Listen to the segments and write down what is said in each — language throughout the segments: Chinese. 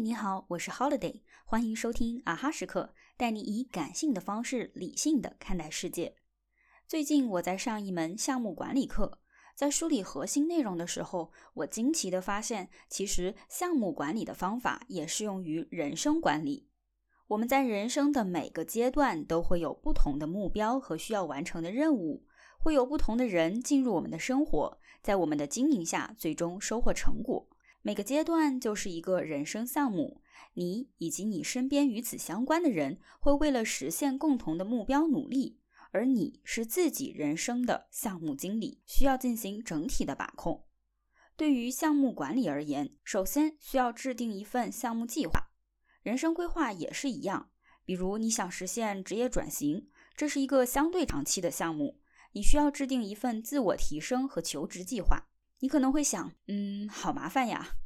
你好，我是 Holiday，欢迎收听啊哈时刻，带你以感性的方式理性的看待世界。最近我在上一门项目管理课，在梳理核心内容的时候，我惊奇的发现，其实项目管理的方法也适用于人生管理。我们在人生的每个阶段都会有不同的目标和需要完成的任务，会有不同的人进入我们的生活，在我们的经营下，最终收获成果。每个阶段就是一个人生项目，你以及你身边与此相关的人会为了实现共同的目标努力，而你是自己人生的项目经理，需要进行整体的把控。对于项目管理而言，首先需要制定一份项目计划。人生规划也是一样，比如你想实现职业转型，这是一个相对长期的项目，你需要制定一份自我提升和求职计划。你可能会想，嗯，好麻烦呀。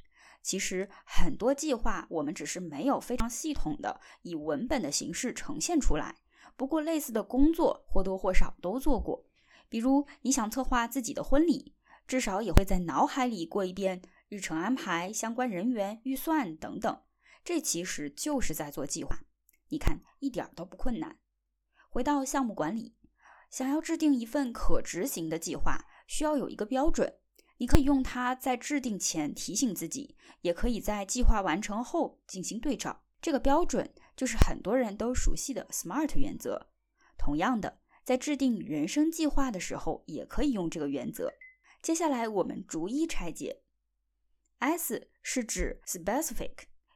其实很多计划我们只是没有非常系统的以文本的形式呈现出来。不过类似的工作或多或少都做过。比如你想策划自己的婚礼，至少也会在脑海里过一遍日程安排、相关人员、预算等等。这其实就是在做计划。你看，一点都不困难。回到项目管理，想要制定一份可执行的计划，需要有一个标准。你可以用它在制定前提醒自己，也可以在计划完成后进行对照。这个标准就是很多人都熟悉的 SMART 原则。同样的，在制定人生计划的时候，也可以用这个原则。接下来我们逐一拆解。S 是指 specific，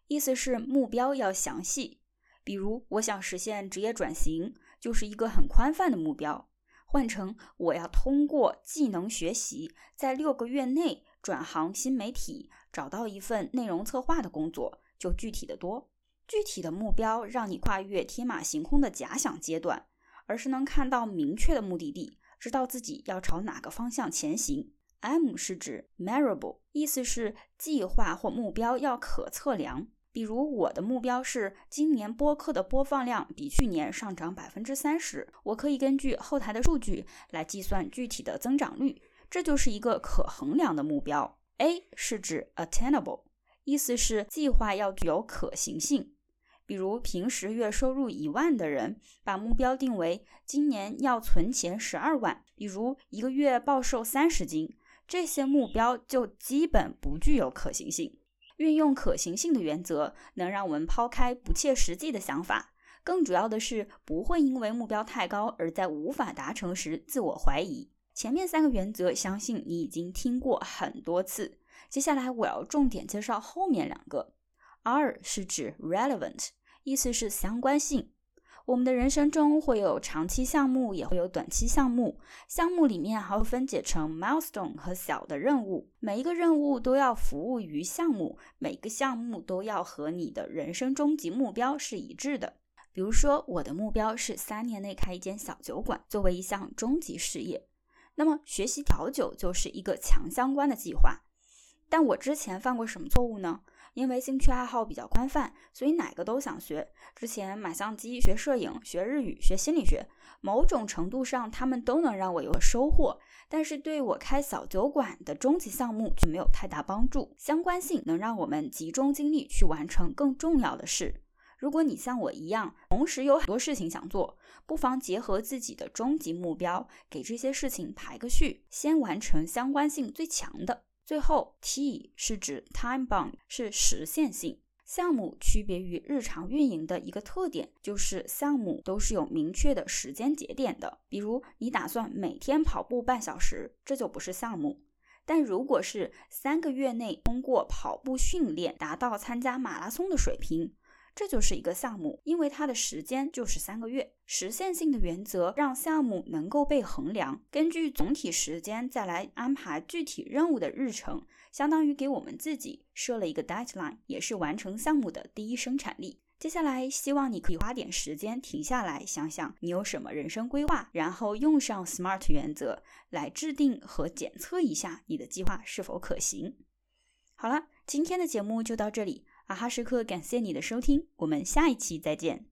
意思是目标要详细。比如，我想实现职业转型，就是一个很宽泛的目标。换成我要通过技能学习，在六个月内转行新媒体，找到一份内容策划的工作，就具体的多。具体的目标让你跨越天马行空的假想阶段，而是能看到明确的目的地，知道自己要朝哪个方向前行。M 是指 measurable，意思是计划或目标要可测量。比如我的目标是今年播客的播放量比去年上涨百分之三十，我可以根据后台的数据来计算具体的增长率，这就是一个可衡量的目标。A 是指 attainable，意思是计划要具有可行性。比如平时月收入一万的人，把目标定为今年要存钱十二万，比如一个月暴瘦三十斤，这些目标就基本不具有可行性。运用可行性的原则，能让我们抛开不切实际的想法。更主要的是，不会因为目标太高而在无法达成时自我怀疑。前面三个原则，相信你已经听过很多次。接下来我要重点介绍后面两个。R 是指 relevant，意思是相关性。我们的人生中会有长期项目，也会有短期项目。项目里面还会分解成 milestone 和小的任务，每一个任务都要服务于项目，每个项目都要和你的人生终极目标是一致的。比如说，我的目标是三年内开一间小酒馆，作为一项终极事业。那么，学习调酒就是一个强相关的计划。但我之前犯过什么错误呢？因为兴趣爱好比较宽泛，所以哪个都想学。之前买相机、学摄影、学日语、学心理学，某种程度上他们都能让我有收获，但是对我开小酒馆的终极项目却没有太大帮助。相关性能让我们集中精力去完成更重要的事。如果你像我一样，同时有很多事情想做，不妨结合自己的终极目标，给这些事情排个序，先完成相关性最强的。最后，T 是指 time bound，是实现性。项目区别于日常运营的一个特点，就是项目都是有明确的时间节点的。比如，你打算每天跑步半小时，这就不是项目。但如果是三个月内通过跑步训练达到参加马拉松的水平，这就是一个项目，因为它的时间就是三个月。实现性的原则让项目能够被衡量，根据总体时间再来安排具体任务的日程，相当于给我们自己设了一个 deadline，也是完成项目的第一生产力。接下来，希望你可以花点时间停下来想想你有什么人生规划，然后用上 SMART 原则来制定和检测一下你的计划是否可行。好了，今天的节目就到这里。啊哈时刻，感谢你的收听，我们下一期再见。